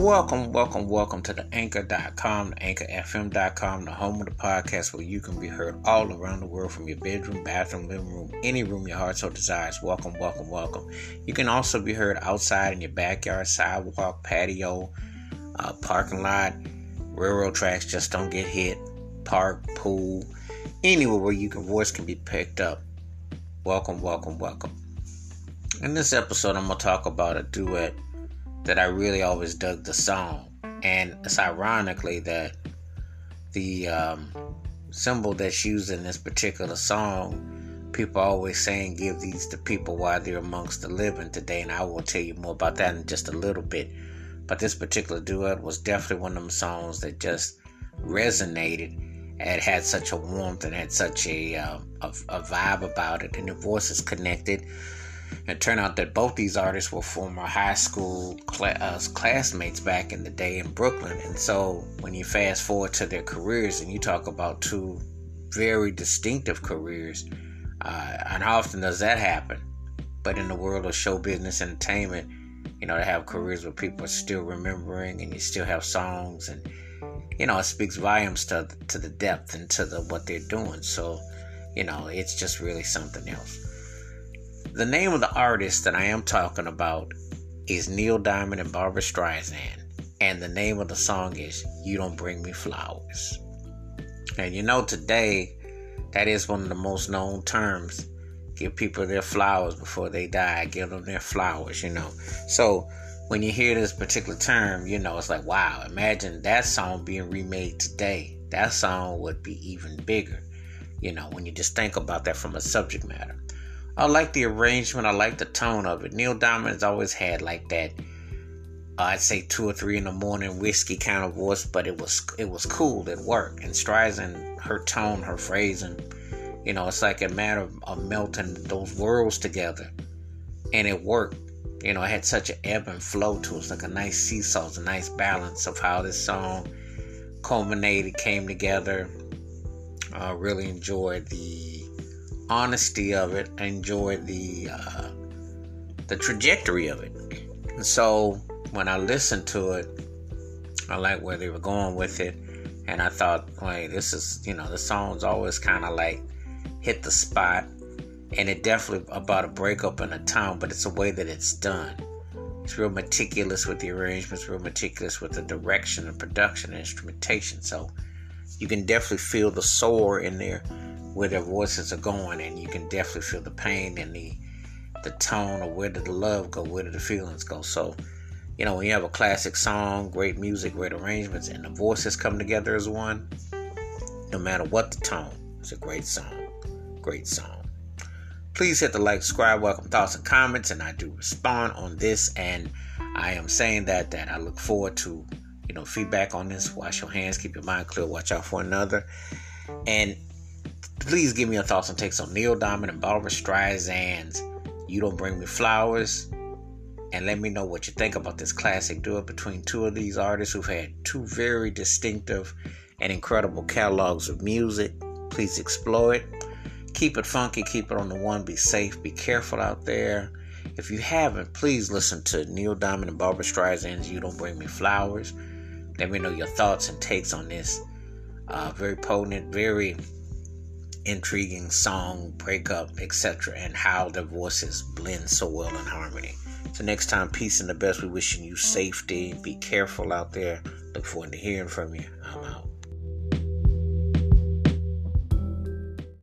Welcome, welcome, welcome to the anchor.com, the anchorfm.com, the home of the podcast where you can be heard all around the world from your bedroom, bathroom, living room, any room your heart so desires. Welcome, welcome, welcome. You can also be heard outside in your backyard, sidewalk, patio, uh, parking lot, railroad tracks just don't get hit, park, pool, anywhere where your voice can be picked up. Welcome, welcome, welcome. In this episode, I'm going to talk about a duet that I really always dug the song. And it's ironically that the um, symbol that's used in this particular song, people always saying, give these to people while they're amongst the living today. And I will tell you more about that in just a little bit. But this particular duet was definitely one of them songs that just resonated and had such a warmth and had such a, uh, a, a vibe about it. And the voices connected it turned out that both these artists were former high school uh, classmates back in the day in Brooklyn. And so when you fast forward to their careers and you talk about two very distinctive careers, uh, and how often does that happen? But in the world of show business entertainment, you know, to have careers where people are still remembering and you still have songs and you know, it speaks volumes to to the depth and to the what they're doing. So, you know, it's just really something else. The name of the artist that I am talking about is Neil Diamond and Barbra Streisand, and the name of the song is You Don't Bring Me Flowers. And you know, today, that is one of the most known terms. Give people their flowers before they die, give them their flowers, you know. So, when you hear this particular term, you know, it's like, wow, imagine that song being remade today. That song would be even bigger, you know, when you just think about that from a subject matter. I like the arrangement. I like the tone of it. Neil Diamond has always had like that. Uh, I'd say two or three in the morning whiskey kind of voice, but it was it was cool. It worked. And Streisand, her tone, her phrasing, you know, it's like a matter of, of melting those worlds together, and it worked. You know, it had such an ebb and flow to it. It's like a nice seesaw. It's a nice balance of how this song culminated, came together. I uh, really enjoyed the honesty of it. I enjoyed the uh, the trajectory of it. And so when I listened to it, I like where they were going with it. And I thought, wait, this is, you know, the song's always kind of like hit the spot. And it definitely about a breakup in a town, but it's a way that it's done. It's real meticulous with the arrangements, real meticulous with the direction and production and instrumentation. So you can definitely feel the soul in there where their voices are going, and you can definitely feel the pain and the the tone of where did the love go, where did the feelings go. So, you know, when you have a classic song, great music, great arrangements, and the voices come together as one, no matter what the tone, it's a great song. Great song. Please hit the like, subscribe, welcome thoughts and comments, and I do respond on this. And I am saying that that I look forward to you know feedback on this. Wash your hands, keep your mind clear, watch out for another. And Please give me your thoughts and takes on Neil Diamond and Barbra Streisand's You Don't Bring Me Flowers. And let me know what you think about this classic duet between two of these artists who've had two very distinctive and incredible catalogs of music. Please explore it. Keep it funky, keep it on the one. Be safe, be careful out there. If you haven't, please listen to Neil Diamond and Barbra Streisand's You Don't Bring Me Flowers. Let me know your thoughts and takes on this uh, very potent, very intriguing song, breakup, etc., and how the voices blend so well in harmony. So next time, peace and the best. We wishing you safety. Be careful out there. Look forward to hearing from you. I'm out.